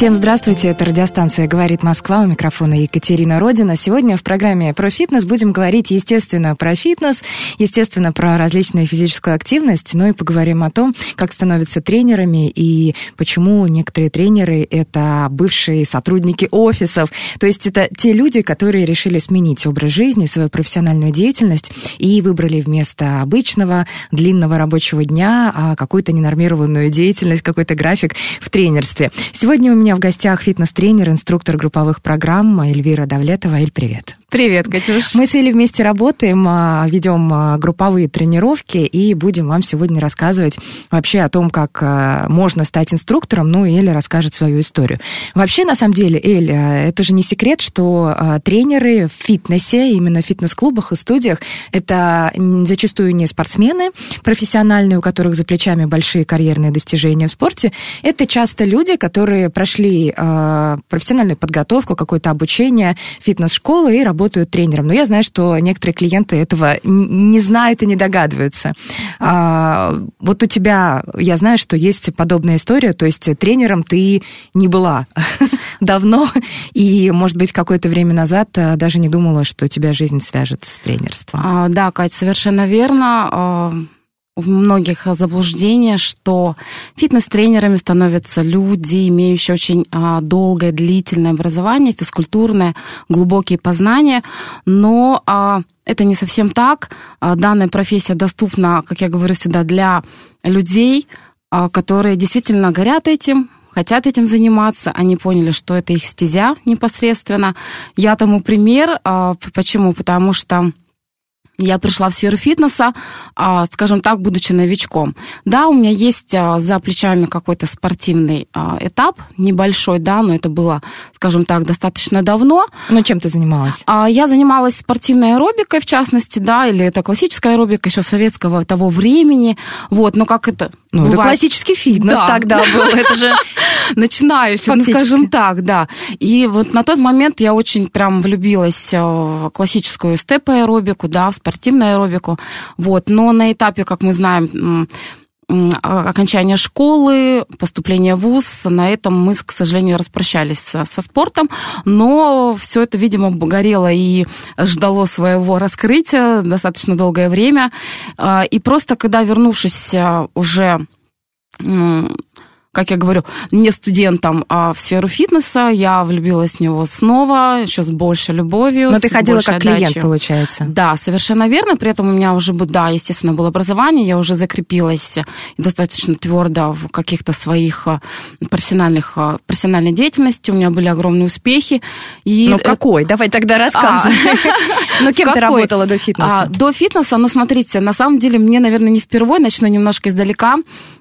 Всем здравствуйте, это радиостанция «Говорит Москва», у микрофона Екатерина Родина. Сегодня в программе про фитнес будем говорить, естественно, про фитнес, естественно, про различную физическую активность, но и поговорим о том, как становятся тренерами и почему некоторые тренеры — это бывшие сотрудники офисов. То есть это те люди, которые решили сменить образ жизни, свою профессиональную деятельность и выбрали вместо обычного длинного рабочего дня а, какую-то ненормированную деятельность, какой-то график в тренерстве. Сегодня у меня в гостях фитнес-тренер, инструктор групповых программ Эльвира Давлетова. Эль, привет. Привет, Катюш. Мы с Элей вместе работаем, а, ведем а, групповые тренировки и будем вам сегодня рассказывать вообще о том, как а, можно стать инструктором. Ну, и Эля расскажет свою историю. Вообще, на самом деле, Эль, это же не секрет, что тренеры в фитнесе, именно в фитнес-клубах и студиях, это зачастую не спортсмены профессиональные, у которых за плечами большие карьерные достижения в спорте. Это часто люди, которые прошли профессиональную подготовку, какое-то обучение, фитнес-школы и работают тренером. Но я знаю, что некоторые клиенты этого не знают и не догадываются. А, вот у тебя, я знаю, что есть подобная история, то есть тренером ты не была давно, и, может быть, какое-то время назад а, даже не думала, что тебя жизнь свяжет с тренерством. А, да, Кать, совершенно верно. У многих заблуждение, что фитнес-тренерами становятся люди, имеющие очень а, долгое, длительное образование, физкультурное, глубокие познания, но а, это не совсем так. А, данная профессия доступна, как я говорю всегда, для людей, которые действительно горят этим, хотят этим заниматься, они поняли, что это их стезя непосредственно. Я тому пример. Почему? Потому что я пришла в сферу фитнеса, а, скажем так, будучи новичком. Да, у меня есть а, за плечами какой-то спортивный а, этап, небольшой, да, но это было, скажем так, достаточно давно. Но чем ты занималась? Я занималась спортивной аэробикой, в частности, да, или это классическая аэробика еще советского того времени, вот, но как это... Ну, бывает... это классический фитнес да. тогда был, это же начинающий, ну, скажем так, да. И вот на тот момент я очень прям влюбилась в классическую степ-аэробику, да, в спортивную аэробику. Вот. Но на этапе, как мы знаем, окончания школы, поступления в ВУЗ, на этом мы, к сожалению, распрощались со, со спортом, но все это, видимо, горело и ждало своего раскрытия достаточно долгое время. А, и просто когда, вернувшись а, уже как я говорю, не студентом, а в сферу фитнеса. Я влюбилась в него снова, еще с большей любовью. Но ты ходила как отдачей. клиент, получается. Да, совершенно верно. При этом у меня уже, да, естественно, было образование, я уже закрепилась достаточно твердо в каких-то своих а, профессиональных, а, профессиональной деятельности. У меня были огромные успехи. И ну, какой? Давай тогда рассказывай. Ну, кем ты работала до фитнеса? До фитнеса, ну, смотрите, на самом деле, мне, наверное, не впервые, начну немножко издалека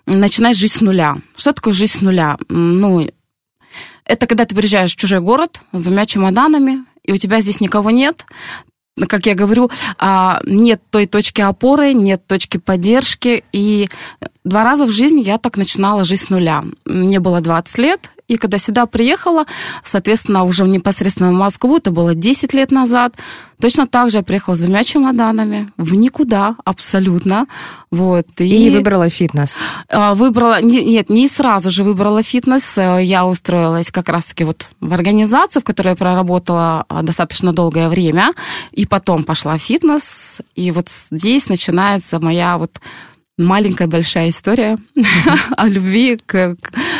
начинать жить с нуля. Что такое жизнь с нуля? Ну, это когда ты приезжаешь в чужой город с двумя чемоданами, и у тебя здесь никого нет, как я говорю, а, нет той точки опоры, нет точки поддержки. И два раза в жизни я так начинала жить с нуля. Мне было 20 лет, и когда сюда приехала, соответственно, уже непосредственно в Москву, это было 10 лет назад, точно так же я приехала с двумя чемоданами в никуда абсолютно. Вот, и, и выбрала фитнес? А, выбрала, нет, не сразу же выбрала фитнес. Э, я устроилась как раз-таки вот в организацию, в которой я проработала а, достаточно долгое время, и потом пошла в фитнес. И вот здесь начинается моя вот маленькая большая история о любви к,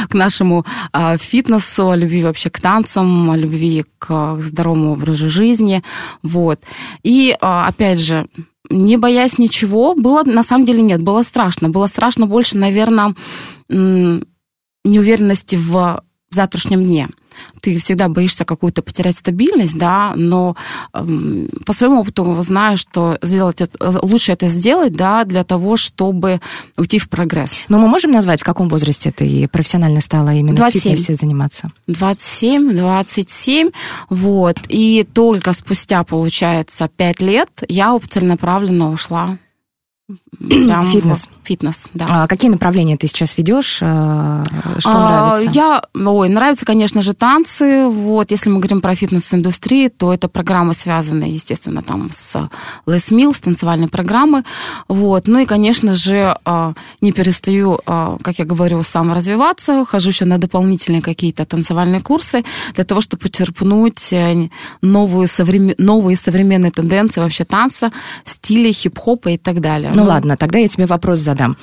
к нашему а, фитнесу, о любви вообще к танцам, о любви к здоровому образу жизни. Вот. И а, опять же, не боясь ничего, было на самом деле нет, было страшно. Было страшно больше, наверное, неуверенности в завтрашнем дне. Ты всегда боишься какую-то потерять стабильность, да, но эм, по своему опыту знаю, что сделать это, лучше это сделать, да, для того, чтобы уйти в прогресс. Но мы можем назвать, в каком возрасте ты профессионально стала именно 27. в фитнесе заниматься? 27, 27, вот, и только спустя, получается, 5 лет я целенаправленно ушла прям Фитнес. Фитнес, да. А какие направления ты сейчас ведешь? А, Что А, нравится? Я, ой, нравятся, конечно же, танцы. Вот, если мы говорим про фитнес-индустрию, то это программы, связанные, естественно, там с Les Mills, танцевальные программы. Вот, ну и, конечно же, а, не перестаю, а, как я говорю, саморазвиваться, хожу еще на дополнительные какие-то танцевальные курсы для того, чтобы почерпнуть э, новую, современ- новые современные тенденции вообще танца, стиля хип-хопа и так далее. Ну ладно, тогда я тебе вопрос задам.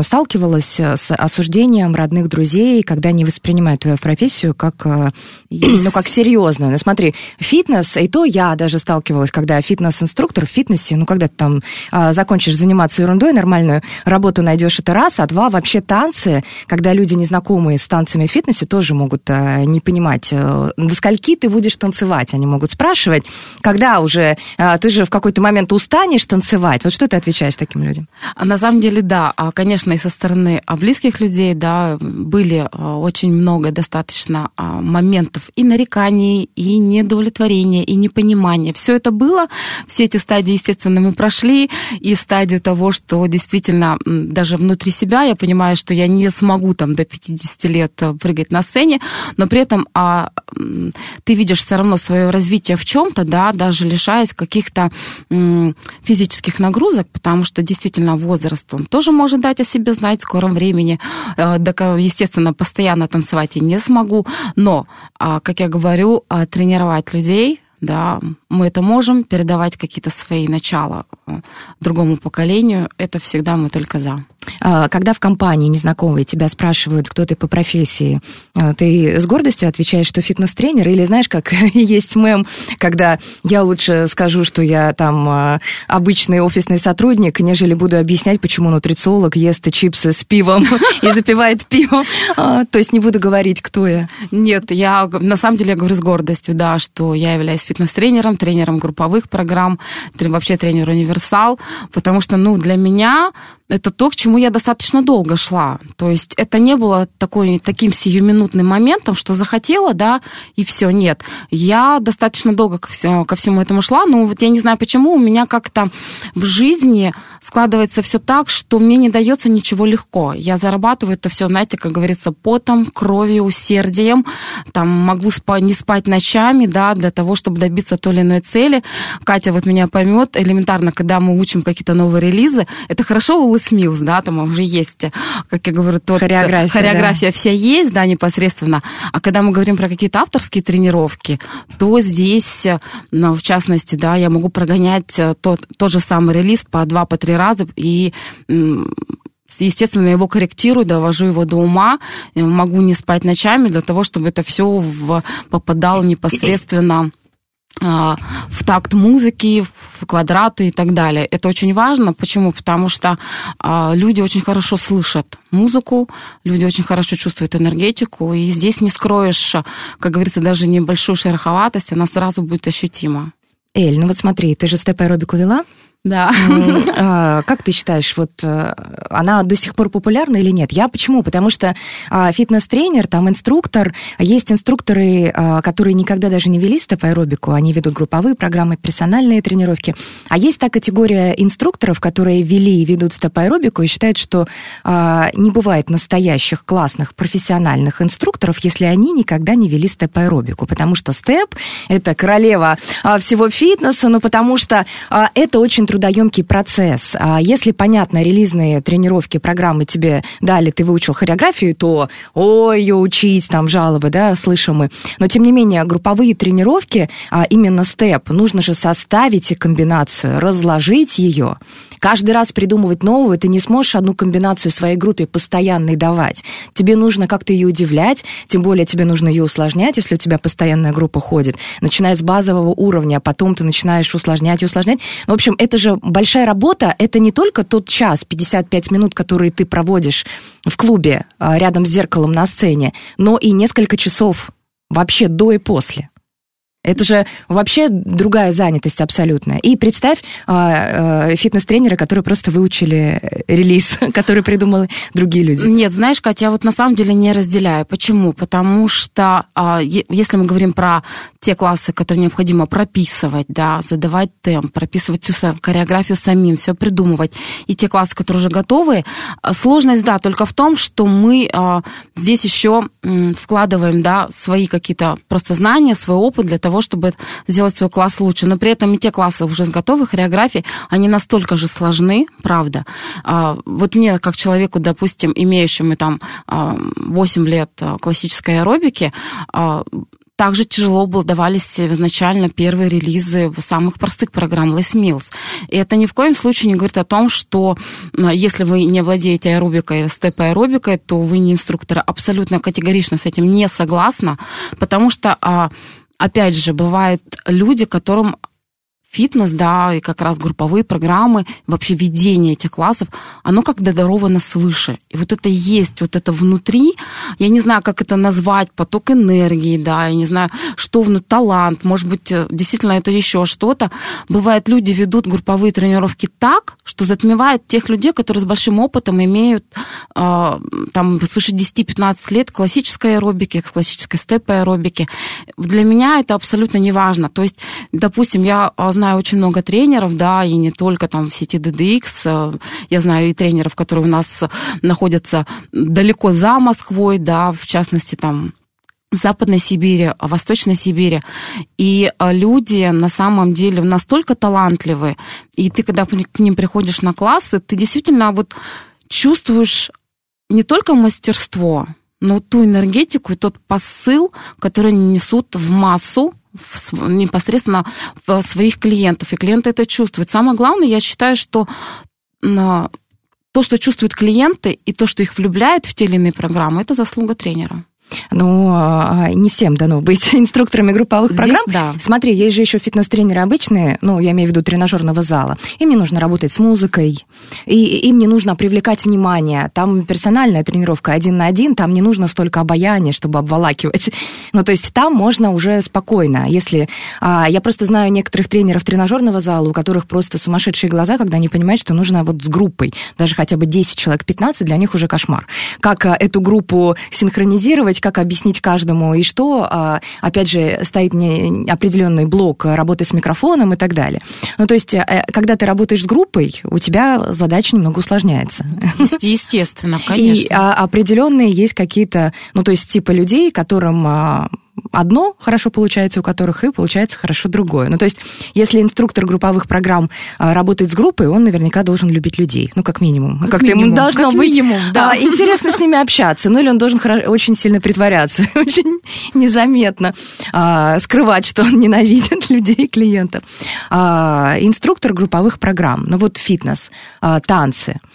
Сталкивалась э, с осуждением родных друзей, когда они воспринимают твою профессию как, э, ну, как серьезную? Ну смотри, фитнес, и то я даже сталкивалась, когда фитнес-инструктор в фитнесе, ну когда ты там а, закончишь заниматься ерундой, нормальную работу найдешь, это раз, а два, вообще танцы, когда люди незнакомые с танцами в фитнесе тоже могут э, не понимать, до скольки ты будешь танцевать, они могут спрашивать, когда уже, ты же в какой-то момент устанешь танцевать, вот что ты отвечаешь таким людям? А На самом деле, да, А, конечно, и со стороны а, близких людей, да, были а, очень много достаточно моментов и нареканий, и неудовлетворения, и непонимания. Все это было, все эти стадии, естественно, мы прошли, и стадию того, что действительно даже внутри себя я понимаю, что я не смогу там до 50 лет а, прыгать на сцене, но при этом а, ты видишь все равно свое развитие в чем-то, да, даже лишаясь каких-то физических нагрузок, потому что действительно возраст, он тоже может дать о себе знать в скором времени. Э, ка- Естественно, постоянно танцевать я не смогу, но, а, как я говорю, а, тренировать людей, да, мы это можем, передавать какие-то свои начала э, другому поколению, это всегда мы только за. А, Когда в компании незнакомые тебя спрашивают, кто ты по профессии, а, ты с гордостью отвечаешь, что фитнес-тренер, или знаешь, как есть мем, когда я лучше скажу, что я там а, обычный офисный сотрудник, нежели буду объяснять, почему нутрициолог ест чипсы с пивом и запивает пивом, А, то есть не буду говорить, кто я. Нет, я на самом деле говорю с гордостью, да, что я являюсь фитнес-тренером, тренером групповых программ, вообще тренер универсал, потому что, ну, для меня это то, к чему я достаточно долго шла. То есть это не было такой, таким сиюминутным моментом, что захотела, да, и все, нет. Я достаточно долго ко всему, ко всему этому шла, но вот я не знаю почему, у меня как-то в жизни складывается все так, что мне не дается ничего легко. Я зарабатываю это все, знаете, как говорится, потом, кровью, усердием. Там могу спа- не спать ночами, да, для того, чтобы добиться той или иной цели. Катя вот меня поймет элементарно, когда мы учим какие-то новые релизы. Это хорошо у Les Mills, да, там уже есть, как я говорю, тот, Хореография, хореография вся есть, да, непосредственно. А когда мы говорим про какие-то авторские тренировки, то здесь, ну, в частности, да, я могу прогонять э, тот, тот же самый релиз по два, по три раза и Естественно, я его корректирую, довожу его до ума, э, могу не спать ночами для того, чтобы это все попадало непосредственно в такт музыки, в квадраты и так далее. Это очень важно. Почему? Потому что а, люди очень хорошо слышат музыку, люди очень хорошо чувствуют энергетику, и здесь не скроешь, как говорится, даже небольшую шероховатость, она сразу будет ощутима. Эль, ну вот смотри, ты же степ-аэробику вела? Да. А, Как ты считаешь, вот э, она до сих пор популярна или нет? Я почему? Потому что а, фитнес-тренер, там инструктор, есть инструкторы, а, которые никогда даже не вели степ-аэробику, они ведут групповые программы, персональные тренировки. А есть та категория инструкторов, которые вели и ведут степ-аэробику и считают, что не бывает настоящих классных профессиональных инструкторов, если они никогда не вели степ-аэробику, потому что степ – это королева всего фитнеса, ну потому что это очень трудоемкий процесс. А если, понятно, релизные тренировки, программы тебе дали, ты выучил хореографию, то ой, ее учить, там жалобы, да, слышим мы. Но, тем не менее, групповые тренировки, а именно степ, нужно же составить комбинацию, разложить ее. Каждый раз придумывать новую, ты не сможешь одну комбинацию своей группе постоянно давать. Тебе нужно как-то ее удивлять, тем более тебе нужно ее усложнять, если у тебя постоянная группа ходит, начиная с базового уровня, а потом ты начинаешь усложнять и усложнять. В общем, это же большая работа, это не только тот час, 55 минут, которые ты проводишь в клубе а, рядом с зеркалом на сцене, но и несколько часов вообще до и после. Это же вообще другая занятость абсолютная. И представь а, а, фитнес-тренера, которые просто выучили релиз, который придумали другие люди. Нет, знаешь, Катя, я вот на самом деле не разделяю. Почему? Потому что а, если мы говорим про те классы, которые необходимо прописывать, да, задавать темп, прописывать всю хореографию самим, все придумывать, и те классы, которые уже готовы, сложность, да, только в том, что мы здесь еще вкладываем, да, свои какие-то просто знания, свой опыт для того, того, чтобы сделать свой класс лучше. Но при этом и те классы уже готовы, хореографии, они настолько же сложны, правда. А, вот мне, как человеку, допустим, имеющему там 8 а, лет а, классической аэробики, также тяжело было, давались изначально первые релизы самых простых программ Les Mills. И это ни в коем случае не говорит о том, что если вы не владеете аэробикой, степ-аэробикой, то вы не инструктор. Абсолютно категорично с этим не согласна, потому что опять же, бывают люди, которым фитнес, да, и как раз групповые программы, вообще ведение этих классов, оно как даровано свыше. И вот это есть, вот это внутри, я не знаю, как это назвать, поток энергии, да, я не знаю, что внутри, талант, может быть, э, действительно это еще что-то. Бывает, люди ведут групповые тренировки так, что затмевает тех людей, которые с большим опытом имеют э, там свыше 10-15 лет классической аэробики, классической степ-аэробики. Для меня это абсолютно не важно. То есть, допустим, я знаю знаю очень много тренеров, да, и не только там в сети DDX. Э, я знаю и тренеров, которые у нас находятся далеко за Москвой, да, в частности, там в Западной Сибири, в Восточной Сибири. И э, люди на самом деле настолько талантливые, и ты, когда к ним приходишь на классы, ты действительно вот чувствуешь не только мастерство, но ту энергетику и тот посыл, который они несут в массу, в, непосредственно в своих клиентов, и клиенты это чувствуют. Самое главное, я считаю, что то, что чувствуют клиенты, и то, что их влюбляет в те или иные программы, это заслуга тренера. Ну, а, не всем дано быть инструкторами групповых Здесь программ. Да. Смотри, есть же еще фитнес-тренеры обычные, ну, я имею в виду тренажерного зала. Им не нужно работать с музыкой, и им не нужно привлекать внимание. Там персональная тренировка один на один, там не нужно столько обаяния, чтобы обволакивать. Ну, то есть там можно уже спокойно. Если... А, я просто знаю некоторых тренеров тренажерного зала, у которых просто сумасшедшие глаза, когда они понимают, что нужно вот с группой, даже хотя бы 10 человек, 15, для них уже кошмар. Как а, эту группу синхронизировать, как объяснить каждому, и что, а, опять же, стоит определенный блок работы с микрофоном и так далее. Ну, то есть, э, когда ты работаешь с группой, у тебя задача немного усложняется. Естественно, конечно. И а, определенные есть какие-то, ну, то есть, типа людей, которым а, одно хорошо получается у которых, и получается хорошо другое. Ну, то есть, если инструктор групповых программ а, работает с группой, он наверняка должен любить людей, ну, как минимум. Как Как-то ему должно как быть минимум, да. а, интересно с ними общаться, ну, или он должен очень сильно притворяться, очень незаметно а, скрывать, что он ненавидит людей и клиентов. А, инструктор групповых программ, ну, вот фитнес, а, танцы –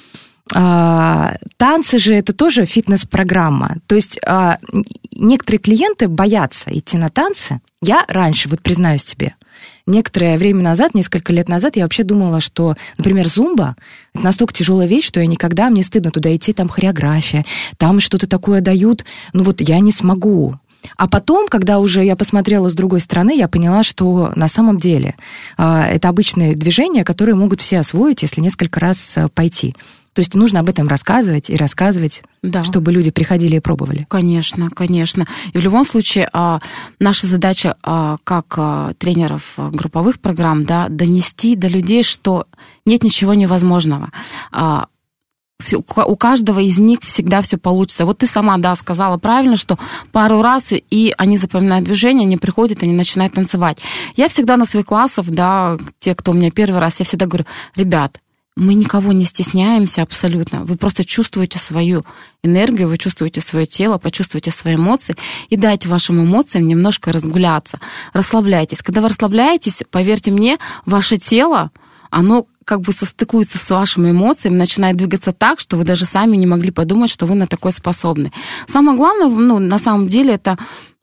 а, танцы же это тоже фитнес-программа. То есть а, некоторые клиенты боятся идти на танцы. Я раньше, вот признаюсь тебе, некоторое время назад, несколько лет назад, я вообще думала, что, например, зумба — это настолько тяжелая вещь, что я никогда, мне стыдно туда идти, там хореография, там что-то такое дают, ну вот я не смогу. А потом, когда уже я посмотрела с другой стороны, я поняла, что на самом деле а, это обычные движения, которые могут все освоить, если несколько раз пойти. То есть нужно об этом рассказывать и рассказывать, да. чтобы люди приходили и пробовали. Конечно, конечно. И в любом случае а, наша задача а, как а, тренеров групповых программ да, донести до людей, что нет ничего невозможного у каждого из них всегда все получится. Вот ты сама, да, сказала правильно, что пару раз, и они запоминают движение, они приходят, они начинают танцевать. Я всегда на своих классах, да, те, кто у меня первый раз, я всегда говорю, ребят, мы никого не стесняемся абсолютно. Вы просто чувствуете свою энергию, вы чувствуете свое тело, почувствуйте свои эмоции и дайте вашим эмоциям немножко разгуляться. Расслабляйтесь. Когда вы расслабляетесь, поверьте мне, ваше тело, оно как бы состыкуется с вашими эмоциями, начинает двигаться так, что вы даже сами не могли подумать, что вы на такое способны. Самое главное, ну, на самом деле, это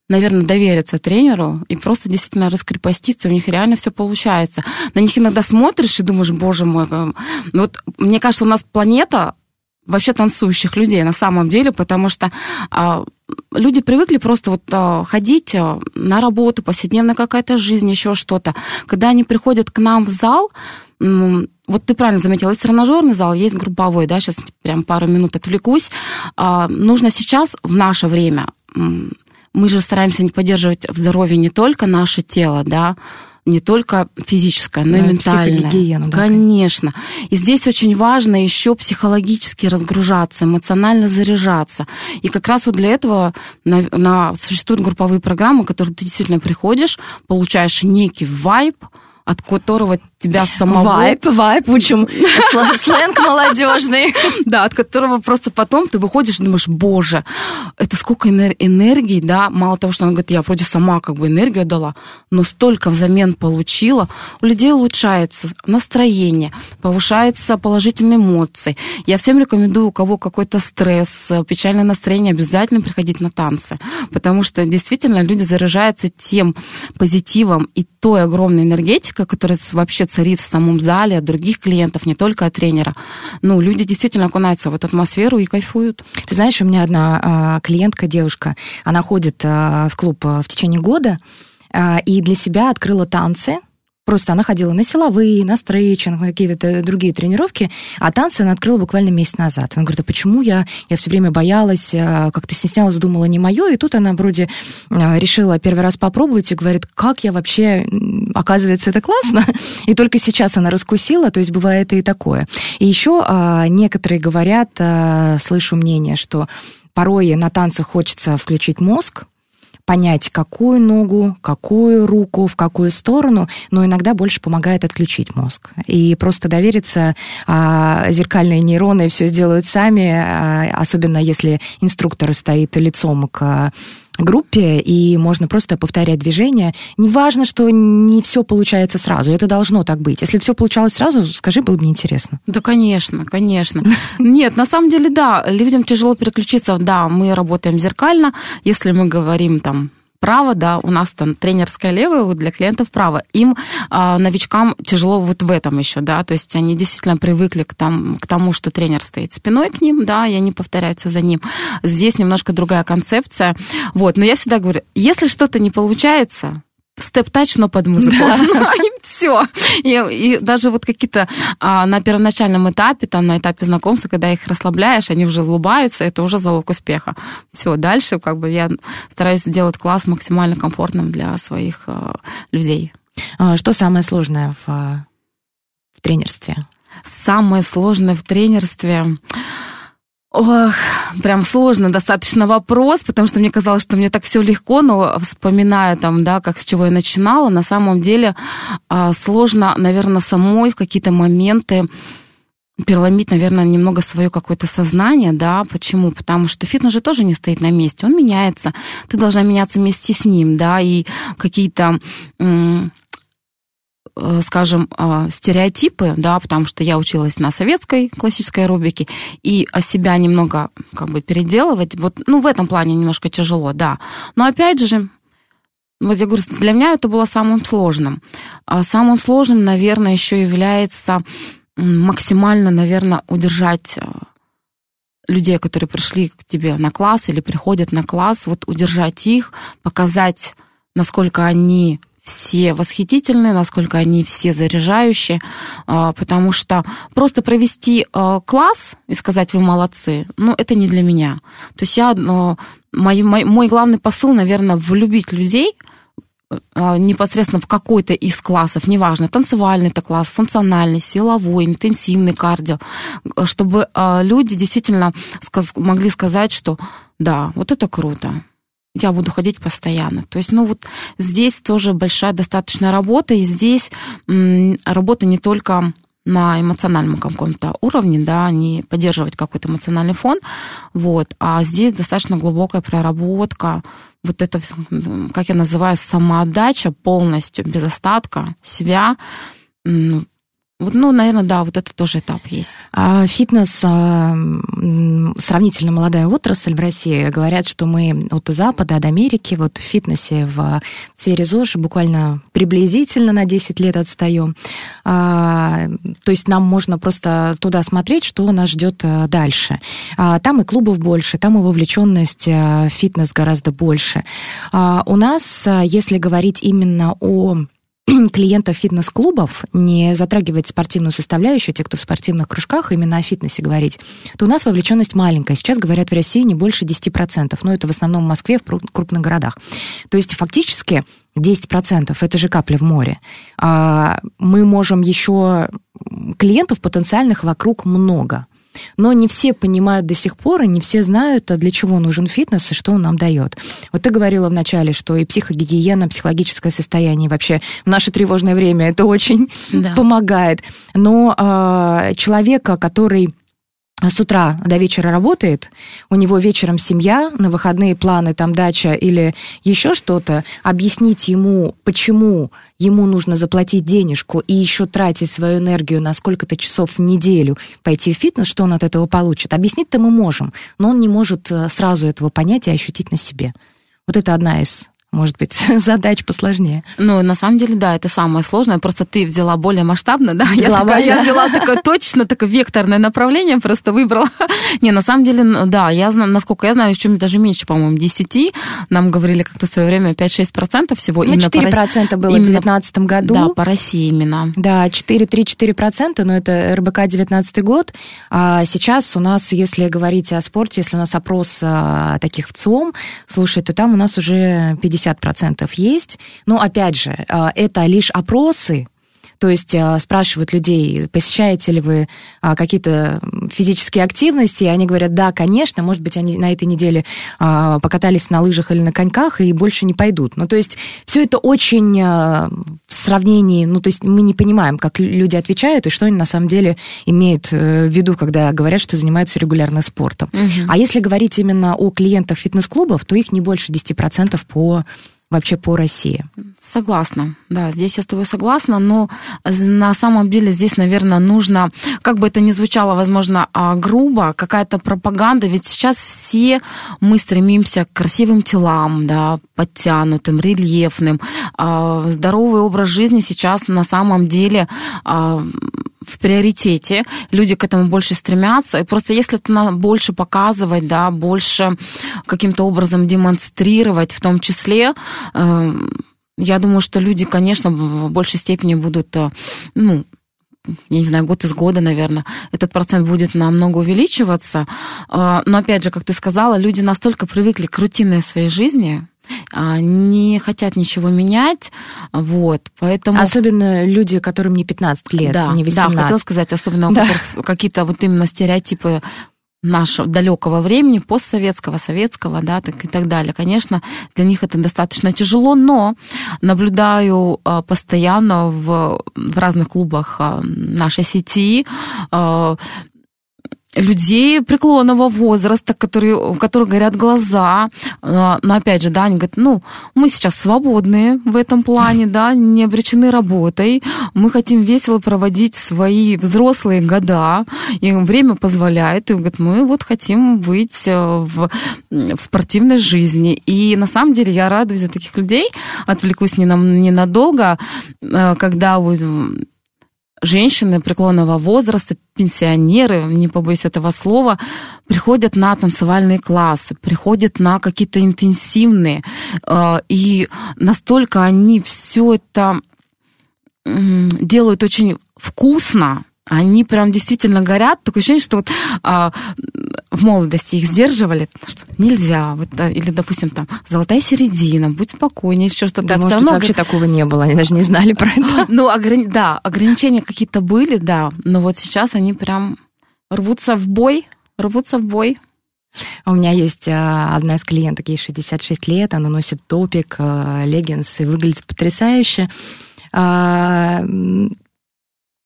наверное, довериться тренеру и просто действительно раскрепоститься, у них реально все получается. На них иногда смотришь и думаешь, боже мой, вот мне кажется, у нас планета вообще танцующих людей на самом деле, потому что а, люди привыкли просто вот а, ходить а, на работу, повседневная какая-то жизнь, еще что-то. Когда они приходят к нам в зал, вот ты правильно заметила, есть тренажерный зал, есть групповой, да, сейчас прям пару минут отвлекусь. А, нужно сейчас, в наше время, мы же стараемся не поддерживать в здоровье не только наше тело, да, не только физическое, но Да, и ментальное. психогигиену, да, Конечно. И здесь очень важно еще психологически разгружаться, эмоционально заряжаться. И как раз вот для этого на, на- существуют групповые программы, в которые ты действительно приходишь, получаешь некий вайб, от которого тебя самого... Вайп, вайп, учим сл- сленг молодежный. Да, от которого просто потом ты выходишь и думаешь, боже, это сколько энер- энергии, да, мало того, что она говорит, я вроде сама как бы энергию дала, но столько взамен получила, у людей улучшается настроение, повышается положительные эмоции. Я всем рекомендую, у кого какой-то стресс, печальное настроение, обязательно приходить на танцы, потому что действительно люди заряжаются тем позитивом и той огромной энергетикой, которая вообще царит в самом зале от других клиентов, не только от тренера. Ну, люди действительно окунаются в эту атмосферу и кайфуют. Ты знаешь, у меня одна а, клиентка, девушка, она ходит а, в клуб а, в течение года и для себя открыла танцы. Просто она ходила на силовые, на стрейчинг, на какие-то другие тренировки, а танцы она открыла буквально месяц назад. Она говорит, а почему я, я все время боялась, а, как-то стеснялась, думала, не мое, и тут она вроде а, решила первый раз попробовать и говорит, как я вообще, оказывается, это классно. И только сейчас она раскусила, то есть бывает и такое. И еще а, некоторые говорят, слышу мнение, что порой на танцах хочется включить мозг, понять, какую ногу, какую руку, в какую сторону, но иногда больше помогает отключить мозг. И просто довериться, а, зеркальные нейроны все сделают сами, а, особенно если инструктор стоит лицом к группе, и можно просто повторять движения. Неважно, что не все получается сразу, это должно так быть. Если все получалось сразу, скажи, было бы мне интересно. Да, конечно, конечно. Нет, на самом деле, да, людям тяжело переключиться. Да, мы работаем зеркально. Если мы говорим там право, да, у нас там тренерское левое, вот для клиентов право. Им, а, новичкам, тяжело вот в этом еще, да, то есть они действительно привыкли к, там, к тому, что тренер стоит спиной к ним, да, и они повторяют все за ним. Здесь немножко другая концепция. Вот, но я всегда говорю, если что-то не получается, степ-тач, но под музыку. Ну, и все. И, и даже вот какие-то а, на первоначальном этапе, там, на этапе знакомства, когда их расслабляешь, они уже улыбаются, это уже залог успеха. Все, дальше как бы я стараюсь сделать класс максимально комфортным для своих а, людей. А, Что самое сложное в, а, в тренерстве? Самое сложное в тренерстве... Ох, прям сложно достаточно вопрос, потому что мне казалось, что мне так все легко, но вспоминая там, да, как с чего я начинала, на самом деле а, сложно, наверное, самой в какие-то моменты переломить, наверное, немного свое какое-то сознание, да, почему? Потому что фитнес же тоже не стоит на месте, он меняется, ты должна меняться вместе с ним, да, и какие-то скажем, э, стереотипы, да, потому что я училась на советской классической аэробике, и о себя немного как бы переделывать, вот, ну, в этом плане немножко тяжело, да. Но опять же, вот я говорю, для меня это было самым сложным. А самым сложным, наверное, еще является максимально, наверное, удержать э, людей, которые пришли к тебе на класс или приходят на класс, вот удержать их, показать, насколько они все восхитительные, насколько они все заряжающие, а, потому что просто провести а, класс и сказать вы молодцы, ну это не для меня. То есть я, а, мой, мой, мой главный посыл, наверное, влюбить людей непосредственно в какой-то из классов, неважно, танцевальный это класс, функциональный, силовой, интенсивный кардио, чтобы люди действительно могли сказать, что да, вот это круто, я буду ходить постоянно. То есть, ну вот здесь тоже большая достаточно работа, и здесь работа не только на эмоциональном каком-то уровне, да, не поддерживать какой-то эмоциональный фон, вот, а здесь достаточно глубокая проработка, вот это, как я называю, самоотдача полностью, без остатка себя, Вот, ну, наверное, да, вот это тоже этап есть. А фитнес а, сравнительно молодая отрасль в России. Говорят, что мы от Запада до Америки вот в фитнесе в сфере ЗОЖ буквально приблизительно на 10 лет отстаем. А, то есть нам можно просто туда смотреть, что нас ждет а, дальше. А, там и клубов больше, там и вовлеченность а, в фитнес гораздо больше. А, у нас, а, если говорить именно о клиентов фитнес-клубов, не затрагивать спортивную составляющую, те, кто в спортивных кружках, именно о фитнесе говорить, то у нас вовлеченность маленькая. Сейчас, говорят, в России не больше 10%. Но это в основном в Москве, в крупных городах. То есть фактически 10% это же капля в море. А, Мы можем еще клиентов потенциальных вокруг много. Но не все понимают до сих пор, и не все знают, а для чего нужен фитнес и что он нам дает. Вот ты говорила вначале, что и психогигиена, психологическое состояние, вообще в наше тревожное время это очень Да. помогает. Но а, человека, который с утра до вечера работает, у него вечером семья, на выходные планы, там дача или еще что-то, объяснить ему, почему ему нужно заплатить денежку и еще тратить свою энергию на сколько-то часов в неделю пойти в фитнес, что он от этого получит. Объяснить-то мы можем, но он не может э, сразу этого понять и ощутить на себе. Вот это одна из, может быть, задач посложнее. Ну, на самом деле, да, это самое сложное. Просто ты взяла более масштабно, да? Я, такая, я взяла такое точно такое векторное направление, просто выбрала. Не, на самом деле, да, я знаю, насколько я знаю, еще даже меньше, по-моему, 10. Нам говорили как-то в свое время 5-6% всего. Ну, именно по Рос- 4% было в именно- 2019 году. Да, по России именно. Да, 4-3-4%, но это РБК 19 год. А сейчас у нас, если говорить о спорте, если у нас опрос а, таких в ЦИОМ, слушай, то там у нас уже 50% есть. Но, опять же, а, это лишь опросы, то есть а, спрашивают людей, посещаете ли вы а, какие-то физические активности, и они говорят, да, конечно, может быть, они на этой неделе а, покатались на лыжах или на коньках и больше не пойдут. Ну, то есть все это очень в сравнении, ну, то есть мы не понимаем, как лю- люди отвечают и что они на самом деле имеют э, в виду, когда говорят, что занимаются регулярно спортом. А если говорить именно о клиентах фитнес-клубов, то их не больше 10% по вообще по России. Согласна, да, здесь я с тобой согласна, но на самом деле здесь, наверное, нужно, как бы это ни звучало, возможно, а, грубо, какая-то пропаганда, ведь сейчас все мы стремимся к красивым телам, да, подтянутым, рельефным. А, Здоровый образ жизни сейчас на самом деле а, в приоритете, люди к этому больше стремятся. И просто если это на- больше показывать, да, больше каким-то образом демонстрировать, в том числе, э, я думаю, что люди, конечно, в большей степени будут, э, ну, я не знаю, год из года, наверное, этот процент будет намного увеличиваться. Э, Но опять же, как ты сказала, люди настолько привыкли к рутинной своей жизни, не хотят ничего менять, вот, поэтому... Особенно люди, которым не 15 лет, да, не 18. Да, хотела сказать, особенно Да. какие-то вот именно стереотипы нашего далекого времени, постсоветского, советского, да, так и так далее. Конечно, для них это достаточно тяжело, но наблюдаю а, постоянно в, в разных клубах а, нашей сети а, людей преклонного возраста, которые, у которых горят глаза. А, Но опять же, да, они говорят, ну, мы сейчас свободные в этом плане, да, не обречены работой. Мы хотим весело проводить свои взрослые года, и время позволяет. И говорят, мы вот хотим быть э, в, в спортивной жизни. И на самом деле я радуюсь за таких людей, отвлекусь не на- ненадолго, э, когда женщины преклонного возраста, пенсионеры, не побоюсь этого слова, приходят на танцевальные классы, приходят на какие-то интенсивные, э, и настолько они все это делают очень вкусно, они прям действительно горят. Такое ощущение, что вот а, в молодости их сдерживали, что нельзя, вот, а, или, допустим, там, золотая середина, будь спокойнее, еще что-то. Да, Всё может равно быть, вообще такого не было, они даже не знали про это. ну, ограни- да, ограничения какие-то были, да, но вот сейчас они прям рвутся в бой, рвутся в бой. У меня есть а, одна из клиенток, ей 66 лет, она носит топик, а, леггинс и выглядит потрясающе.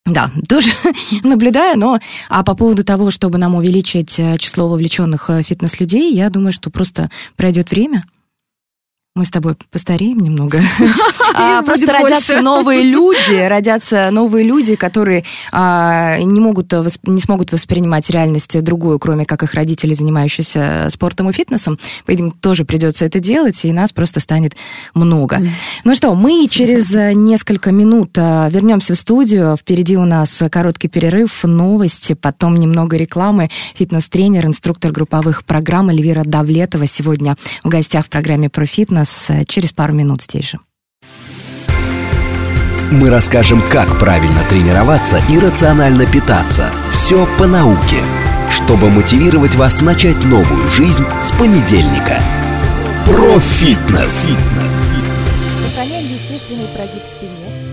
Да, тоже наблюдаю, но а по поводу того, чтобы нам увеличить э, число вовлеченных э, фитнес-людей, я думаю, что просто пройдет время, Мы с тобой постареем немного. А, Просто родятся новые люди, родятся новые люди, которые а, не могут, восп- не смогут воспринимать реальность другую, кроме как их родители, занимающиеся спортом и фитнесом. Поэтому тоже придется это делать, и нас просто станет много. Ну что, мы через э, несколько минут э, вернемся в студию. Впереди у нас короткий перерыв, новости, потом немного рекламы. Фитнес-тренер, инструктор групповых программ Эльвира Давлетова сегодня в гостях в программе про фитнес. Э, Через пару минут здесь же. Мы расскажем, как правильно тренироваться и рационально питаться. Все по науке. Чтобы мотивировать вас начать новую жизнь с понедельника. Профитнес. Сохраняем естественный прогиб спине.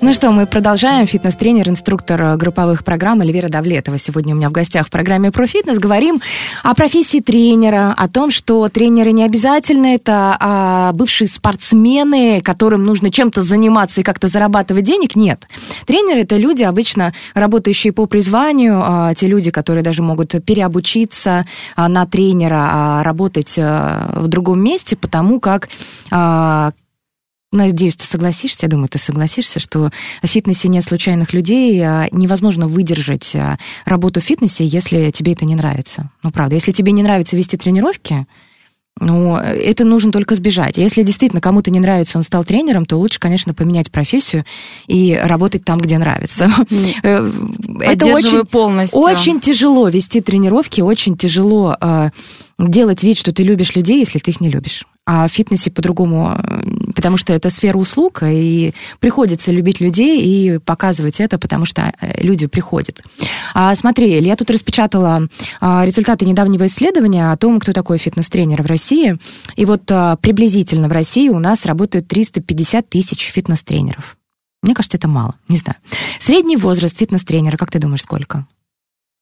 Ну что, мы продолжаем. Фитнес-тренер, инструктор э, групповых программ Эльвира Давлетова сегодня у меня в гостях в программе про фитнес. Говорим о профессии тренера, о том, что тренеры не обязательно это а бывшие спортсмены, которым нужно чем-то заниматься и как-то зарабатывать денег. Нет. Тренеры это люди, обычно работающие по призванию, а, те люди, которые даже могут переобучиться а, на тренера, а, работать а, в другом месте, потому как а, Надеюсь, ты согласишься, я думаю, ты согласишься, что в фитнесе нет случайных людей, а невозможно выдержать а, работу в фитнесе, если тебе это не нравится. Ну, правда, если тебе не нравится вести тренировки, ну, это нужно только сбежать. Если действительно кому-то не нравится, он стал тренером, то лучше, конечно, поменять профессию и работать там, где нравится. Э, Это очень, полностью. очень тяжело вести тренировки, очень тяжело э, делать вид, что ты любишь людей, если ты их не любишь. А в фитнесе по-другому, э, потому что это сфера услуг, и приходится любить людей и показывать это, потому что э, люди приходят. А, смотри, я тут распечатала а, результаты недавнего исследования о том, кто такой фитнес-тренер в России. И вот а, приблизительно в России у нас работают 350 тысяч фитнес-тренеров. Мне кажется, это мало, не знаю. Средний возраст фитнес-тренера, как ты думаешь, сколько?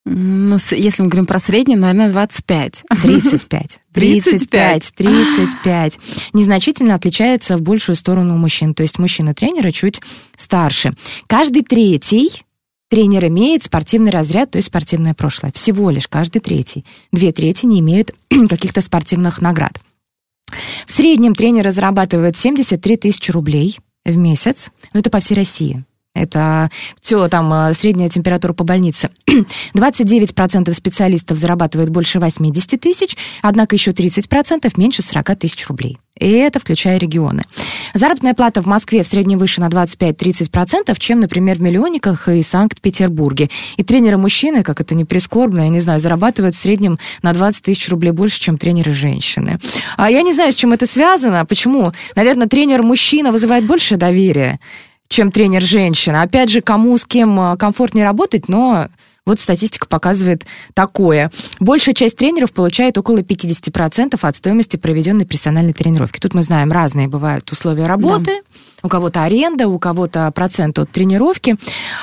Ну, если мы говорим про средний, наверное, 25. 35. 35, 35. 35. Незначительно отличается в большую сторону у мужчин. То есть мужчины-тренеры чуть старше. Каждый третий тренер имеет спортивный разряд, то есть спортивное прошлое. Всего лишь каждый третий. Две трети не имеют каких-то спортивных наград. В среднем тренеры зарабатывают 73 тысячи рублей в месяц. Ну, это по всей России. Это все, там э, средняя температура по больнице. 29% специалистов зарабатывают больше 80 тысяч, однако еще 30% меньше 40 тысяч рублей. И это включая регионы. Заработная плата в Москве в среднем выше на 25-30%, чем, например, в миллионниках и Санкт-Петербурге. И тренеры-мужчины, как это не прискорбно, я не знаю, зарабатывают в среднем на 20 тысяч рублей больше, чем тренеры-женщины. А я не знаю, с чем это связано. Почему? Наверное, тренер-мужчина вызывает больше доверия чем тренер женщина. Опять же, кому с кем э, комфортнее работать, но вот статистика показывает такое. Большая часть тренеров получает около 50% от стоимости проведенной персональной тренировки. Тут мы знаем, разные бывают условия работы. У кого-то аренда, у кого-то процент от тренировки.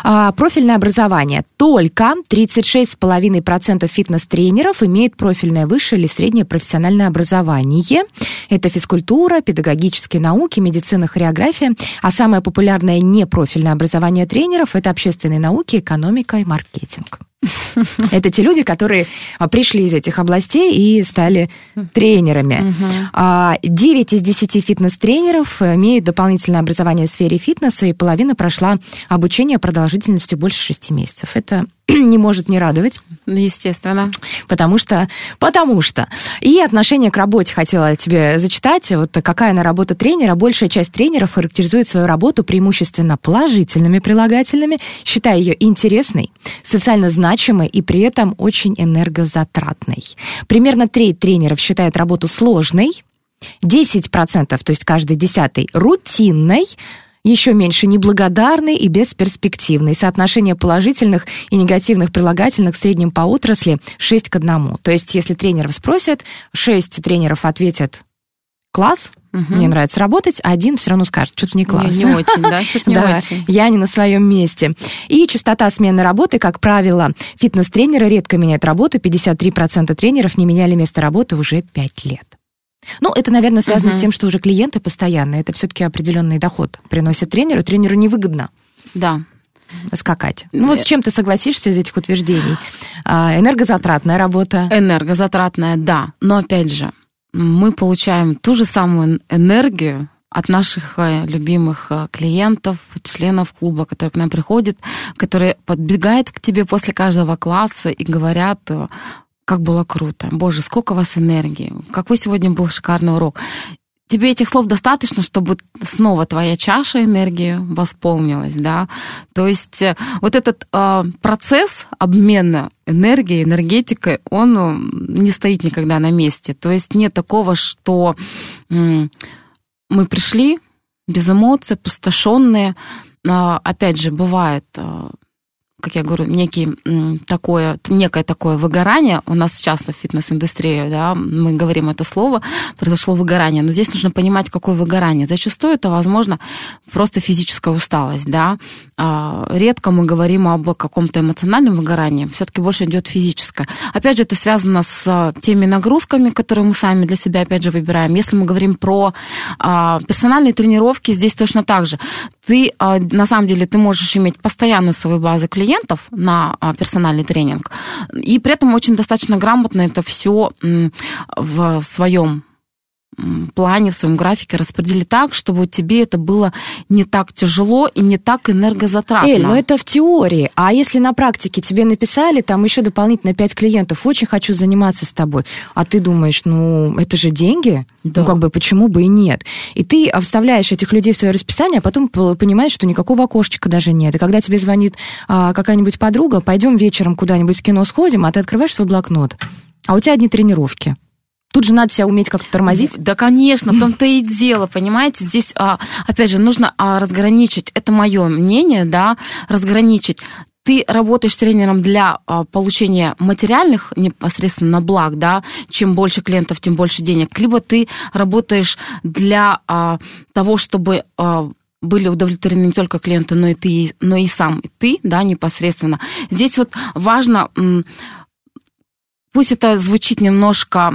А, профильное образование. Только 36,5% фитнес-тренеров имеют профильное высшее или среднее профессиональное образование. Это физкультура, педагогические науки, медицина, хореография. А самое популярное непрофильное образование тренеров – это общественные науки, экономика и маркетинг. Talk. Это те люди, которые а, пришли из этих областей и стали тренерами. А, 9 из 10 фитнес-тренеров имеют дополнительное образование в сфере фитнеса, и половина прошла обучение продолжительностью больше 6 месяцев. Это не может не радовать. Естественно. Потому что, потому что. И отношение к работе хотела тебе зачитать. Вот какая она работа тренера. Большая часть тренеров характеризует свою работу преимущественно положительными прилагательными, считая ее интересной, социально значимой и при этом очень энергозатратной. Примерно треть тренеров считает работу сложной, 10%, то есть каждый десятый, рутинной, еще меньше неблагодарный и бесперспективный. Соотношение положительных и негативных прилагательных в среднем по отрасли 6 к 1. То есть, если тренеров спросят, 6 тренеров ответят «класс», Мгм. мне нравится работать, а один все равно скажет, что-то не класс. Не, не очень, да? Что-то не да, очень. я не на своем месте. И частота смены работы, как правило, фитнес-тренеры редко меняют работу. 53% тренеров не меняли место работы уже 5 лет. Ну, это, наверное, связано Мгм. с тем, что уже клиенты постоянные. Это все-таки определенный доход приносит тренеру. Тренеру невыгодно Да. скакать. Ну, вот с чем ты согласишься из этих утверждений? А, энергозатратная работа. Энергозатратная, да. Но опять же, мы получаем ту же самую энергию от наших э, любимых э, клиентов, членов клуба, которые к нам приходят, которые подбегают к тебе после каждого класса и говорят, э, как было круто, боже, сколько у вас энергии, какой сегодня был шикарный урок. Тебе этих слов достаточно, чтобы снова твоя чаша энергии восполнилась, да? То есть вот этот э, процесс обмена энергией, энергетикой, он не стоит никогда на месте. То есть нет такого, что э, мы пришли без эмоций, пустошенные. Опять же, бывает как я говорю, некий такое, некое такое выгорание. У нас часто в фитнес-индустрии, да, мы говорим это слово, произошло выгорание. Но здесь нужно понимать, какое выгорание. Зачастую это, возможно, просто физическая усталость, да. А, редко мы говорим об каком-то эмоциональном выгорании, все-таки больше идет физическое. Опять же, это связано с теми нагрузками, которые мы сами для себя, опять же, выбираем. Если мы говорим про а, персональные тренировки, здесь точно так же. Ты, а, на самом деле, ты можешь иметь постоянную свою базу клиентов, на а, персональный тренинг, и при этом очень достаточно грамотно это все в своем плане, в своем графике распределить так, чтобы тебе это было не так тяжело и не так энергозатратно. Эль, но ну это в теории. А если на практике тебе написали, там еще дополнительно 5 клиентов, очень хочу заниматься с тобой, а ты думаешь, ну, это же деньги? Да. Ну, как бы, почему бы и нет? И ты вставляешь этих людей в свое расписание, а потом понимаешь, что никакого окошечка даже нет. И когда тебе звонит а, какая-нибудь подруга, пойдем вечером куда-нибудь в кино сходим, а ты открываешь свой блокнот, а у тебя одни тренировки. Тут же надо себя уметь как-то тормозить. Да, конечно, в том-то и дело, понимаете, здесь, а, опять же, нужно а, разграничить, это мое мнение, да, разграничить ты работаешь тренером для а, получения материальных непосредственно благ, да, чем больше клиентов, тем больше денег, либо ты работаешь для того, чтобы были удовлетворены не только клиенты, но и ты, но и сам ты, да, непосредственно. Здесь вот важно Пусть это звучит немножко,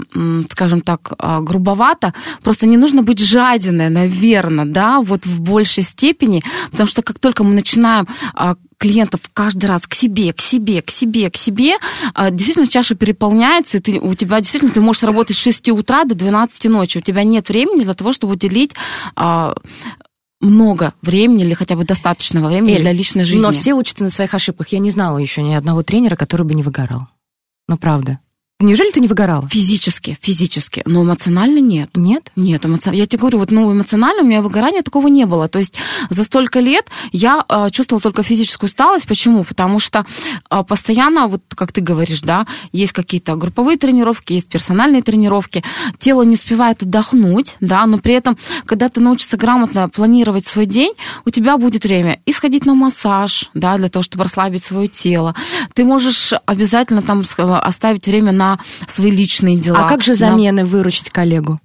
скажем так, а, грубовато, просто не нужно быть жадиной, наверное, да, вот в большей степени, потому что как только мы начинаем а, клиентов каждый раз к себе, к себе, к себе, к себе, а, действительно чаша переполняется, и ты, у тебя действительно ты можешь работать с 6 утра до 12 ночи, у тебя нет времени для того, чтобы уделить много времени или хотя бы достаточного времени Эль, для личной жизни. Но все учатся на своих ошибках. Я не знала еще ни одного тренера, который бы не выгорал. Ну, правда. Неужели ты не выгорала? Физически, физически, но эмоционально нет. Нет? Нет, эмоци... я тебе говорю, вот ну, эмоционально у меня выгорания такого не было. То есть за столько лет я э, чувствовала только физическую усталость. Почему? Потому что э, постоянно, вот как ты говоришь, да, есть какие-то групповые тренировки, есть персональные тренировки, тело не успевает отдохнуть, да, но при этом, когда ты научишься грамотно планировать свой день, у тебя будет время и сходить на массаж, да, для того, чтобы расслабить свое тело. Ты можешь обязательно там оставить время на свои личные дела. А как же замены на... выручить коллегу?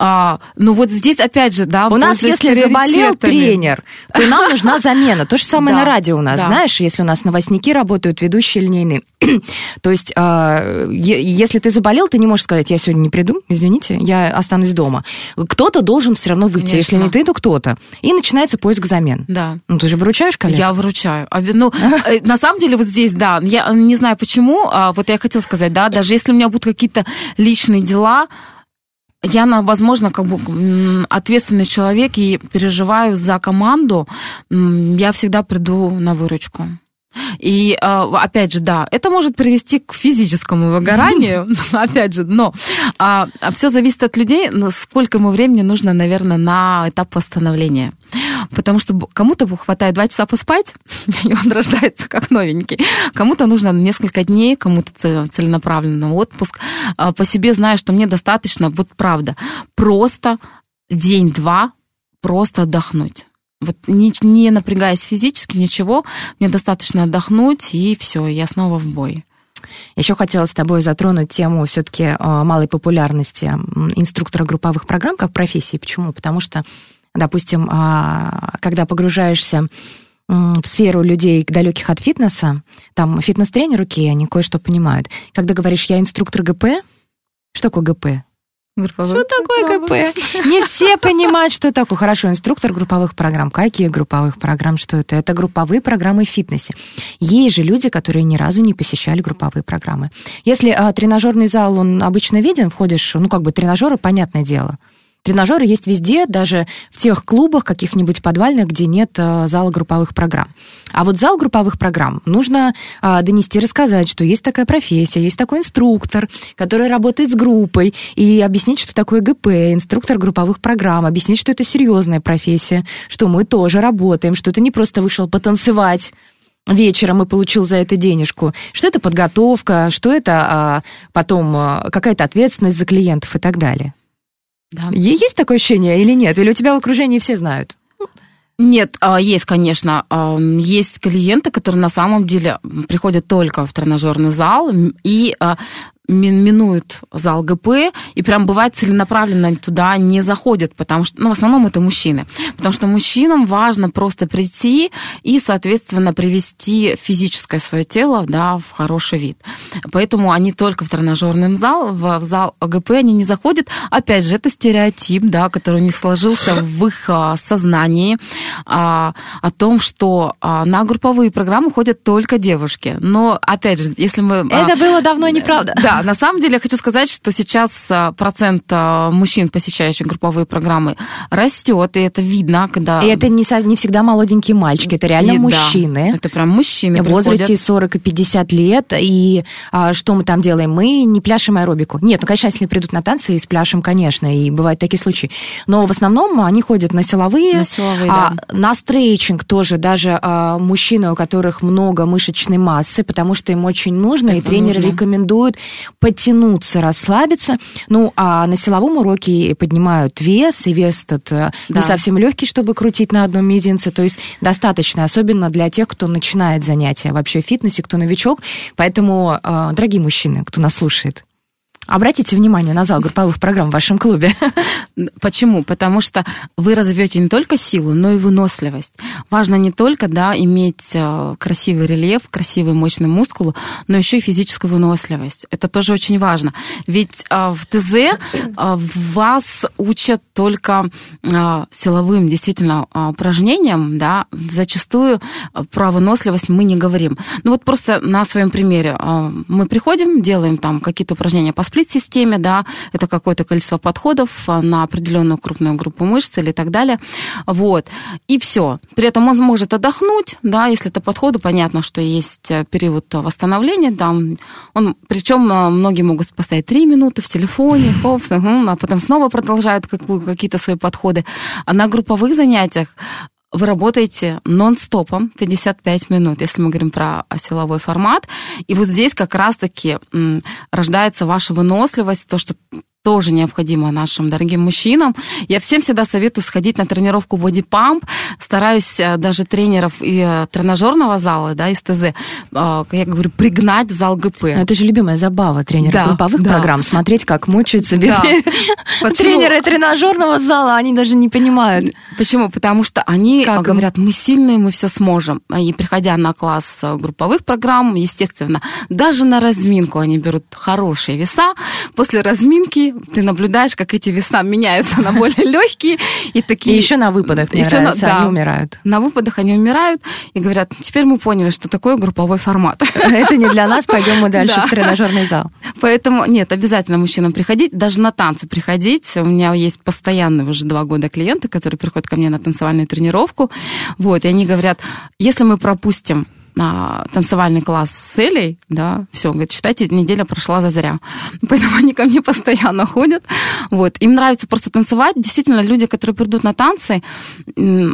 А, ну вот здесь опять же, да, у нас если заболел тренер, то нам нужна замена. То же самое да, на радио у нас, да. знаешь, если у нас новостники работают, ведущие линейные. то есть, а, если ты заболел, ты не можешь сказать, я сегодня не приду, извините, я останусь дома. Кто-то должен все равно выйти, Конечно. если не ты, то кто-то. И начинается поиск замен. Да. Ну ты же выручаешь коллег? Я выручаю. Ну, э, на самом деле вот здесь, да, я не знаю почему, а вот я хотела сказать, да, даже если у меня будут какие-то личные дела, я, возможно, как бы ответственный человек и переживаю за команду, я всегда приду на выручку. И а, опять же, да, это может привести к физическому выгоранию, опять же, но а, а все зависит от людей, сколько ему времени нужно, наверное, на этап восстановления. Потому что кому-то хватает два часа поспать, и он рождается как новенький. Кому-то нужно несколько дней, кому-то целенаправленный отпуск. А, по себе знаю, что мне достаточно, вот правда, просто день-два просто отдохнуть. Вот не, не напрягаясь физически, ничего, мне достаточно отдохнуть, и все, я снова в бой. Еще хотела с тобой затронуть тему все-таки а, малой популярности инструктора групповых программ как профессии. Почему? Потому что, допустим, а, когда погружаешься в сферу людей далеких от фитнеса, там фитнес-тренер, окей, они кое-что понимают. Когда говоришь, я инструктор ГП, что такое ГП? Что такое ГП? Не все понимают, что такое. Хорошо, инструктор групповых программ. Какие групповых программ? Что это? Это групповые программы в фитнесе. Есть же люди, которые ни разу не посещали групповые программы. Если а, тренажерный зал, он обычно виден, входишь, ну, как бы тренажеры, понятное дело. Тренажеры есть везде, даже в тех клубах каких-нибудь подвальных, где нет э, зала групповых программ. А вот зал групповых программ нужно э, донести, рассказать, что есть такая профессия, есть такой инструктор, который работает с группой, и объяснить, что такое ГП, инструктор групповых программ, объяснить, что это серьезная профессия, что мы тоже работаем, что ты не просто вышел потанцевать, вечером и получил за это денежку, что это подготовка, что это а, потом а, какая-то ответственность за клиентов и так далее. Да. Есть такое ощущение или нет? Или у тебя в окружении все знают? Нет, а, есть, конечно. Есть клиенты, которые на самом деле приходят только в тренажерный зал и а, минуют зал ГП, и прям бывает целенаправленно туда не заходят, потому что, ну, в основном это мужчины, потому что мужчинам важно просто прийти и, соответственно, привести физическое свое тело, да, в хороший вид. Поэтому они только в тренажерный зал, в, зал ГП они не заходят. Опять же, это стереотип, да, который у них сложился в их а, сознании а, о том, что а, на групповые программы ходят только девушки. Но, опять же, если мы... а, Это было давно неправда. да, на самом деле я хочу сказать, что сейчас а, процент а, мужчин, посещающих групповые программы, растет, и это видно, когда... И это не, не всегда молоденькие мальчики, это реально И да, мужчины. это прям мужчины в возрасте приходят. 40 и 50 лет, и а, что мы там делаем? Мы не пляшем аэробику. Нет, ну, конечно, если придут на танцы и с пляшем, конечно, и бывают такие случаи. Но в основном они ходят на силовые, На силовые, а, да. на стрейчинг тоже, даже а, мужчины, у которых много мышечной массы, потому что им очень нужно, и Это тренеры нужно. рекомендуют подтянуться, расслабиться. Ну, а на силовом уроке поднимают вес, и вес этот э, не Да. совсем легкий, чтобы крутить на одном мизинце, то есть достаточно, особенно для тех, кто начинает занятия вообще в фитнесе, кто новичок. Поэтому, э, дорогие мужчины, кто нас слушает, обратите внимание на зал групповых программ в вашем клубе. Почему? Потому что вы развьете не только силу, но и выносливость. Важно не только да, иметь э, красивый рельеф, красивый мощный мускул, но еще и физическую выносливость. Это тоже очень важно. Ведь э, в ТЗ э, вас учат только силовым действительно упражнениям, да, зачастую про выносливость мы не говорим. Ну вот просто на своем примере. Мы приходим, делаем там какие-то упражнения по сплит-системе, да, это какое-то количество подходов на определенную крупную группу мышц или так далее. Вот. И все. При этом он сможет отдохнуть, да, если это подходы, понятно, что есть э, период восстановления, там, он, причем э, многие могут поставить 3 минуты в телефоне, хопс, мгм, а потом снова продолжают какие-то свои подходы. А на групповых занятиях вы работаете нон-стопом 55 минут, если мы говорим про силовой формат. И вот здесь как раз-таки рождается ваша выносливость, то, что тоже необходимо нашим дорогим мужчинам. Я всем всегда советую сходить на тренировку Body Pump. Стараюсь э, даже тренеров и э, тренажерного зала, да, из ТЗ, э, я говорю, пригнать в зал ГП. Ну, Это же любимая забава тренера Да, групповых да. программ, смотреть, как мучаются Да. бедные Почему? тренеры тренажерного зала, они даже не понимают. Почему? Потому что они Как говорят, мы сильные, мы все сможем. И приходя на класс групповых программ, естественно, даже на разминку они берут хорошие веса. После разминки ты наблюдаешь, как эти веса меняются на более легкие. И И такие... еще на выпадах, мне Ещё на- да. они умирают. На выпадах они умирают и говорят, теперь мы поняли, что такое групповой формат. Это не для нас, пойдем мы дальше Да. в тренажерный зал. Поэтому нет, обязательно мужчинам приходить, даже на танцы приходить. У меня есть постоянные уже два года клиенты, которые приходят ко мне на танцевальную тренировку. Вот, и они говорят, если мы пропустим а, танцевальный класс с Элей, да, все, говорит, считайте, неделя прошла за зря. Поэтому они ко мне постоянно ходят. Вот. Им нравится просто танцевать. Действительно, люди, которые придут на танцы,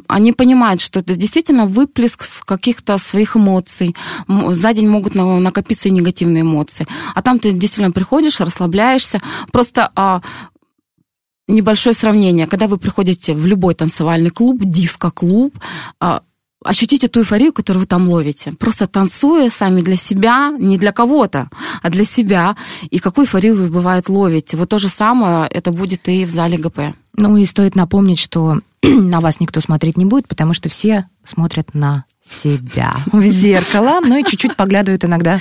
они понимают, что это действительно выплеск каких-то своих эмоций. За день могут на- накопиться и негативные эмоции. А там ты действительно приходишь, расслабляешься. Просто а, небольшое сравнение. Когда вы приходите в любой танцевальный клуб, диско-клуб, а, ощутите ту эйфорию, которую вы там ловите. Просто танцуя сами для себя, не для кого-то, а для себя. И какую эйфорию вы, бывает, ловите. Вот то же самое это будет и в зале ГП. Ну и стоит напомнить, что на вас никто смотреть не будет, потому что все смотрят на себя в зеркало, ну и чуть-чуть поглядывают иногда,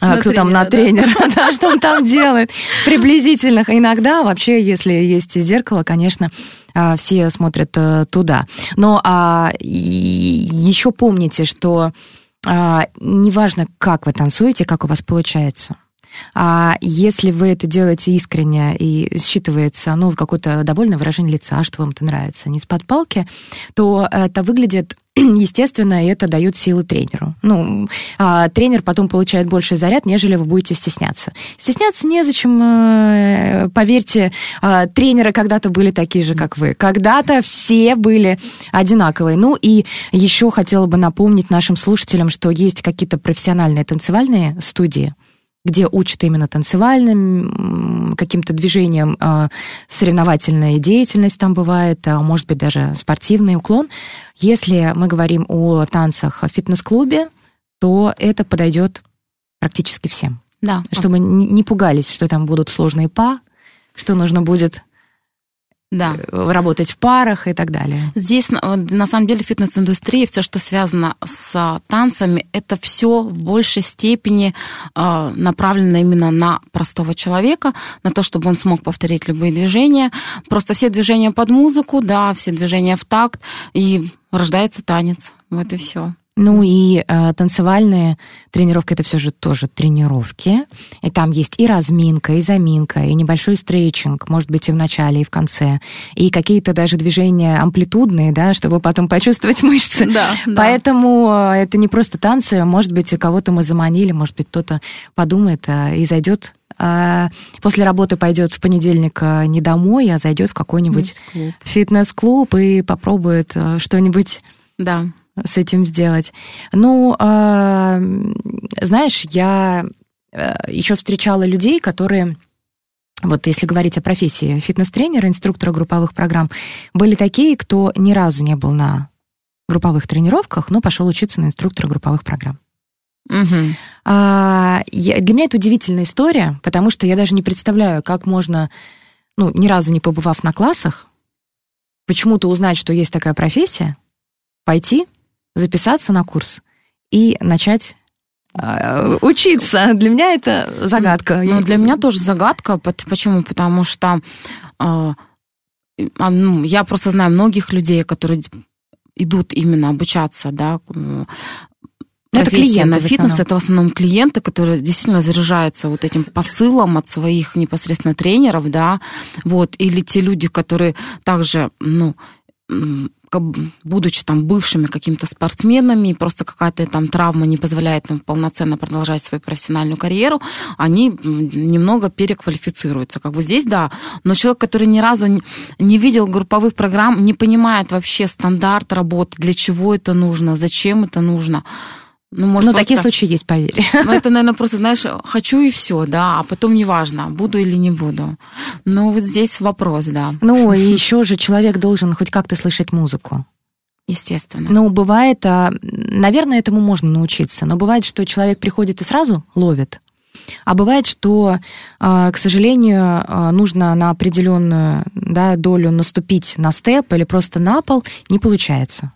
а, На кто там на тренера, тренера, да, что он там делает, приблизительно. Иногда вообще, если есть зеркало, конечно, а, все смотрят э, туда. Но а, еще помните, что а, неважно, как вы танцуете, как у вас получается. А если вы это делаете искренне и считывается, ну, какое-то довольное выражение лица, что вам это нравится, не с-под палки, то это выглядит естественно, и это дает силы тренеру. Ну, а тренер потом получает больше заряд, нежели вы будете стесняться. Стесняться незачем, э, поверьте, а, тренеры когда-то были такие же, как вы. Когда-то все были одинаковые. Ну и еще хотела бы напомнить нашим слушателям, что есть какие-то профессиональные танцевальные студии, где учат именно танцевальным каким-то движением, а, соревновательная деятельность там бывает, а может быть даже спортивный уклон. Если мы говорим о танцах в фитнес-клубе, то это подойдет практически всем. Да. Чтобы не пугались, что там будут сложные па, что нужно будет да. Э, работать в парах и так далее. Здесь, на самом деле, фитнес-индустрия, все, что связано с танцами, это все в большей степени а, направлено именно на простого человека, на то, чтобы он смог повторить любые движения. Просто все движения под музыку, да, все движения в такт, и рождается танец. Вот и все. Ну и э, танцевальные тренировки это все же тоже тренировки. И там есть и разминка, и заминка, и небольшой стретчинг, может быть, и в начале, и в конце. И какие-то даже движения амплитудные, да, чтобы потом почувствовать мышцы. Да, Поэтому да. это не просто танцы. Может быть, кого-то мы заманили, может быть, кто-то подумает э, и зайдет а после работы пойдет в понедельник э, не домой, а зайдет в какой-нибудь фитнес-клуб и попробует э, что-нибудь да с этим сделать. Ну, э, знаешь, я э, еще встречала людей, которые вот если говорить о профессии фитнес-тренера, инструктора групповых программ, были такие, кто ни разу не был на групповых тренировках, но пошел учиться на инструктора групповых программ. Угу. А, я, для меня это удивительная история, потому что я даже не представляю, как можно, ну, ни разу не побывав на классах, почему-то узнать, что есть такая профессия, пойти, записаться на курс и начать э, учиться. Для меня это загадка. Ну, для меня тоже загадка. Почему? Потому что э, ну, я просто знаю многих людей, которые идут именно обучаться, да, ну, это клиенты фитнес, это в основном клиенты, которые действительно заряжаются вот этим посылом от своих непосредственно тренеров, да, вот, или те люди, которые также, ну, будучи там бывшими какими-то спортсменами, просто какая-то там травма не позволяет им полноценно продолжать свою профессиональную карьеру, они немного переквалифицируются. Как бы здесь, да, но человек, который ни разу не видел групповых программ, не понимает вообще стандарт работы, для чего это нужно, зачем это нужно, ну, может, ну просто... такие случаи есть, поверь. Ну, это, наверное, просто, знаешь, хочу и все, да, а потом неважно, буду или не буду. Но вот здесь вопрос, да. Ну, и еще же человек должен хоть как-то слышать музыку. Естественно. Ну, бывает, а, наверное, этому можно научиться, но бывает, что человек приходит и сразу ловит. А бывает, что, а, к сожалению, а, нужно на определенную да, долю наступить на степ или просто на пол, не получается.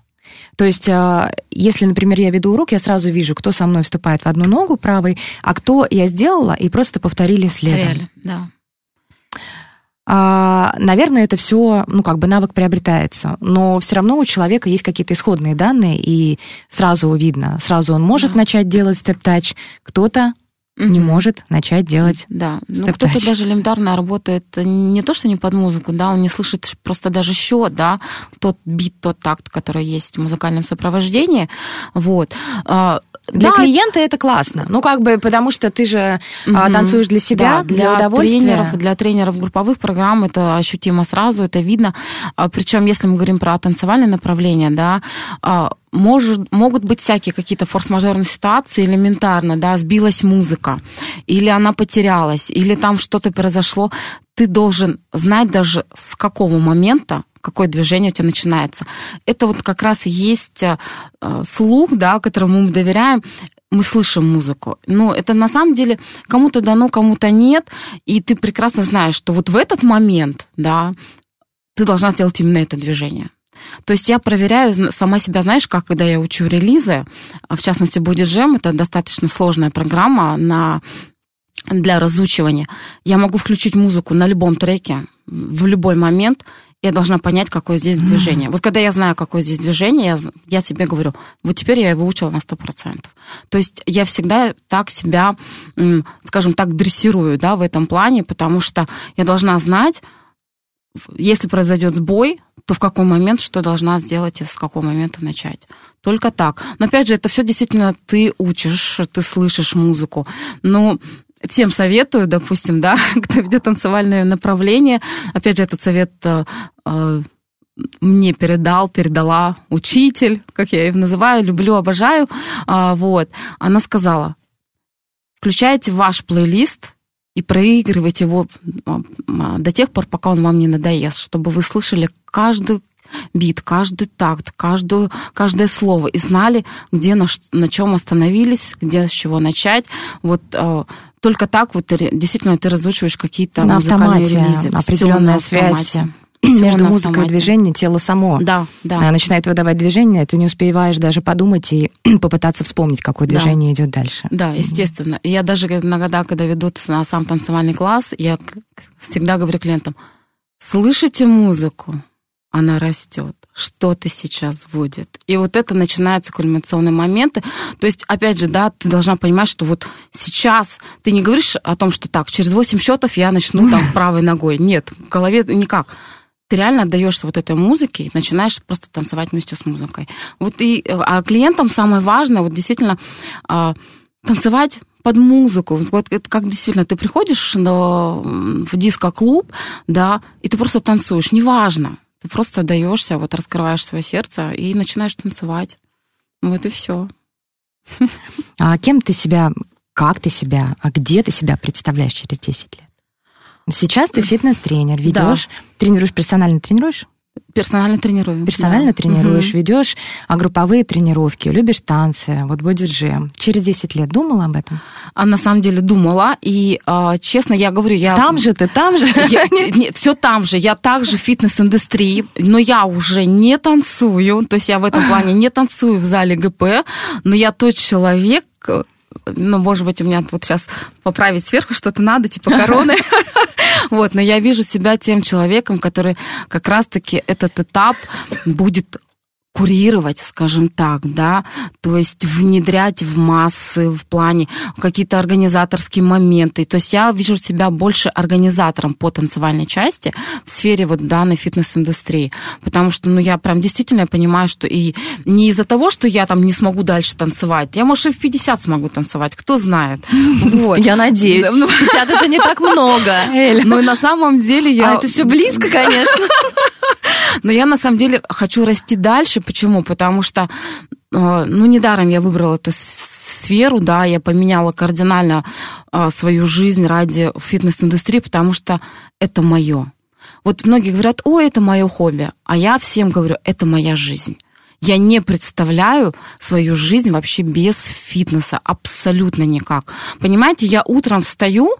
То есть, а, если, например, я веду урок, я сразу вижу, кто со мной вступает в одну ногу правой, а кто я сделала, и просто повторили следом. Реально, да. А, наверное, это все, ну, как бы навык приобретается. Но все равно у человека есть какие-то исходные данные, и сразу видно, сразу он может да. начать делать степ-тач, кто-то. Не может начать делать Да, ну кто-то даже элементарно работает не то, что не под музыку, да, он не слышит просто даже счет, да, тот бит, тот такт, который есть в музыкальном сопровождении, вот. А, для да. клиента это классно. Ну, как бы, потому что ты же угу. танцуешь для себя, да, для, для удовольствия. Тренеров, для тренеров групповых программ это ощутимо сразу, это видно. А, Причем, если мы говорим про танцевальное направление, да, может, могут быть всякие какие-то форс-мажорные ситуации элементарно, да, сбилась музыка, или она потерялась, или там что-то произошло. Ты должен знать даже с какого момента какое движение у тебя начинается. Это вот как раз есть э, слух, да, которому мы доверяем, мы слышим музыку. Но это на самом деле кому-то дано, кому-то нет, и ты прекрасно знаешь, что вот в этот момент, да, ты должна сделать именно это движение. То есть я проверяю сама себя, знаешь, как когда я учу релизы, в частности, будет Jam, это достаточно сложная программа на для разучивания. Я могу включить музыку на любом треке в любой момент, я должна понять, какое здесь движение. Вот когда я знаю, какое здесь движение, я, я себе говорю, вот теперь я его выучила на 100%. То есть я всегда так себя, скажем так, дрессирую да, в этом плане, потому что я должна знать, если произойдет сбой, то в какой момент что должна сделать и с какого момента начать. Только так. Но опять же, это все действительно ты учишь, ты слышишь музыку. Но всем советую, допустим, да, кто ведет танцевальное направление. Опять же, этот совет э, э, мне передал, передала учитель, как я ее называю, люблю, обожаю. А, вот. Она сказала, включайте ваш плейлист и проигрывайте его а, а, до тех пор, пока он вам не надоест, чтобы вы слышали каждый бит, каждый такт, каждую, каждое слово и знали, где на, на чем остановились, где с чего начать. Вот э, только так вот ре- действительно ты разучиваешь какие-то на музыкальные автомате релизы. Всё определенная автомате. Между музыкой и автомате. движением, тело само Да, да. начинает выдавать движение, ты не успеваешь даже подумать и попытаться вспомнить, какое Да. движение идет дальше. Да, естественно. И Я даже иногда, когда ведут на сам танцевальный класс, я всегда говорю клиентам, слышите музыку, она растет, что-то сейчас будет. И вот это начинаются кульминационные моменты. То есть, опять же, да, ты должна понимать, что вот сейчас ты не говоришь о том, что так, через 8 счетов я начну там правой ногой. Нет, в голове никак. Ты реально отдаешься вот этой музыке и начинаешь просто танцевать вместе с музыкой. Вот и, а клиентам самое важное, вот действительно, а, танцевать под музыку. Вот как действительно ты приходишь на, в диско-клуб, да, и ты просто танцуешь, неважно. Ты просто даешься, вот раскрываешь свое сердце и начинаешь танцевать. Вот и все. А кем ты себя, как ты себя, а где ты себя представляешь через 10 лет? Сейчас ты фитнес-тренер, ведешь, тренируешь, персонально тренируешь? Персонально тренирую. Персонально да. тренируешь, Мгм. ведешь а групповые тренировки, любишь танцы, вот будет джем. Через 10 лет думала об этом? А на самом деле думала, и а, честно, я говорю, я... Там же ты, там же. все там же. Я также в фитнес-индустрии, но я уже не танцую. То есть я в этом плане не танцую в зале ГП, но я тот человек, ну, может быть, у меня вот сейчас поправить сверху что-то надо, типа короны. Вот, но я вижу себя тем человеком, который как раз-таки этот этап будет курировать, скажем так, да, то есть внедрять в массы в плане какие-то организаторские моменты. То есть я вижу себя больше организатором по танцевальной части в сфере вот данной фитнес-индустрии, потому что, ну, я прям действительно понимаю, что и не из-за того, что я там не смогу дальше танцевать, я, может, и в 50 смогу танцевать, кто знает. Вот. Я надеюсь. Ну, 50 это не так много. Но на самом деле я... А это все близко, конечно. Но я на самом деле хочу расти дальше. Почему? Потому что, э, ну, недаром я выбрала эту сферу, да, я поменяла кардинально э, свою жизнь ради фитнес-индустрии, потому что это мое. Вот многие говорят, ой, это мое хобби, а я всем говорю, это моя жизнь. Я не представляю свою жизнь вообще без фитнеса, абсолютно никак. Понимаете, я утром встаю,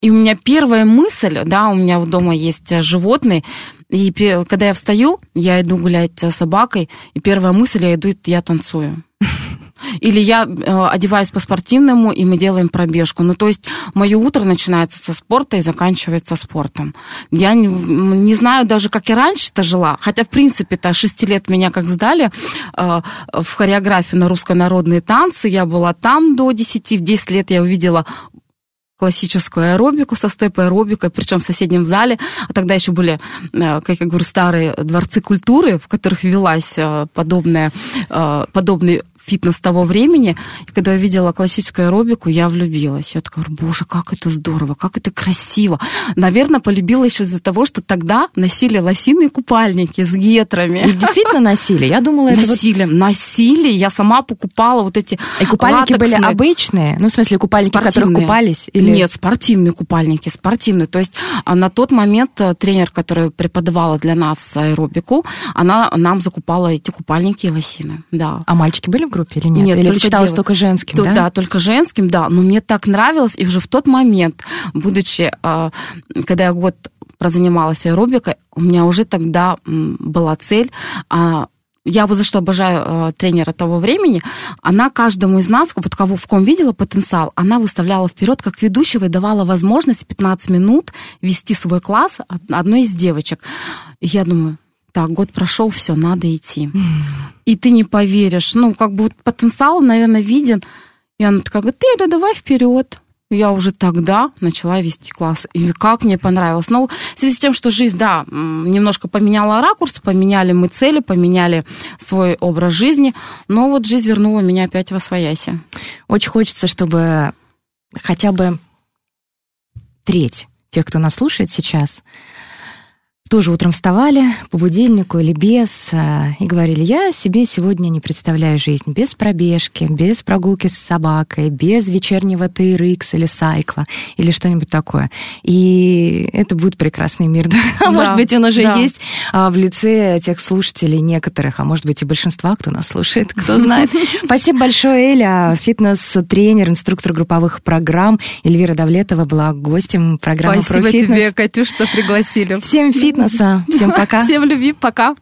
и у меня первая мысль, да, у меня дома есть э, животные, и когда я встаю, я иду гулять с собакой, и первая мысль, я иду, я танцую. Или я э, одеваюсь по-спортивному, и мы делаем пробежку. Ну, то есть мое утро начинается со спорта и заканчивается спортом. Я не, не знаю даже, как я раньше-то жила, хотя, в принципе-то, 6 лет меня как сдали э, в хореографию на руссконародные танцы, я была там до 10, в 10 лет я увидела классическую аэробику со степ-аэробикой, причем в соседнем зале. А тогда еще были, э, как я говорю, старые дворцы культуры, в которых велась э, подобная, э, подобный фитнес того времени. И когда я видела классическую аэробику, я влюбилась. Я такая, боже, как это здорово, как это красиво. Наверное, полюбила еще из-за того, что тогда носили лосиные купальники с гетрами. И действительно носили. Я думала, это вот... Носили, носили. Я сама покупала вот эти И купальники были латексные. обычные? Ну, в смысле, купальники, в которых Спортивные. купались? Или... Нет, спортивные купальники, спортивные. То есть а, на тот момент э, тренер, который преподавала для нас аэробику, она нам закупала эти купальники и лосины. Да. А мальчики были в группе или нет? Нет, или только ты читалась девы- только женским, То- да? только женским, да. Но мне так нравилось, и уже в тот момент, будучи, э, когда я год прозанималась аэробикой, у меня уже тогда была цель а, я вот за что обожаю э, тренера того времени, она каждому из нас, вот кого в ком видела потенциал, она выставляла вперед как ведущего и давала возможность 15 минут вести свой класс одной из девочек. И я думаю, так, год прошел, все, надо идти. И ты не поверишь, ну, как бы вот потенциал, наверное, виден. И она такая говорит, ты, давай вперед я уже тогда начала вести класс. И как мне понравилось. Но в связи с тем, что жизнь, да, немножко поменяла ракурс, поменяли мы цели, поменяли свой образ жизни, но вот жизнь вернула меня опять во свояси. Очень хочется, чтобы хотя бы треть тех, кто нас слушает сейчас, тоже утром вставали по будильнику или без э, и говорили, я себе сегодня не представляю жизнь без пробежки, без прогулки с собакой, без вечернего TRX или сайкла или что-нибудь такое. И это будет прекрасный мир. Да? Да, может быть, он уже да. есть а, в лице тех слушателей некоторых, а может быть и большинства, кто нас слушает, кто знает. Спасибо большое, Эля. Фитнес-тренер, инструктор групповых программ Эльвира Давлетова была гостем программы Спасибо тебе, Катюш, что пригласили. Всем фитнес фитнеса. Всем пока. Всем любви, пока.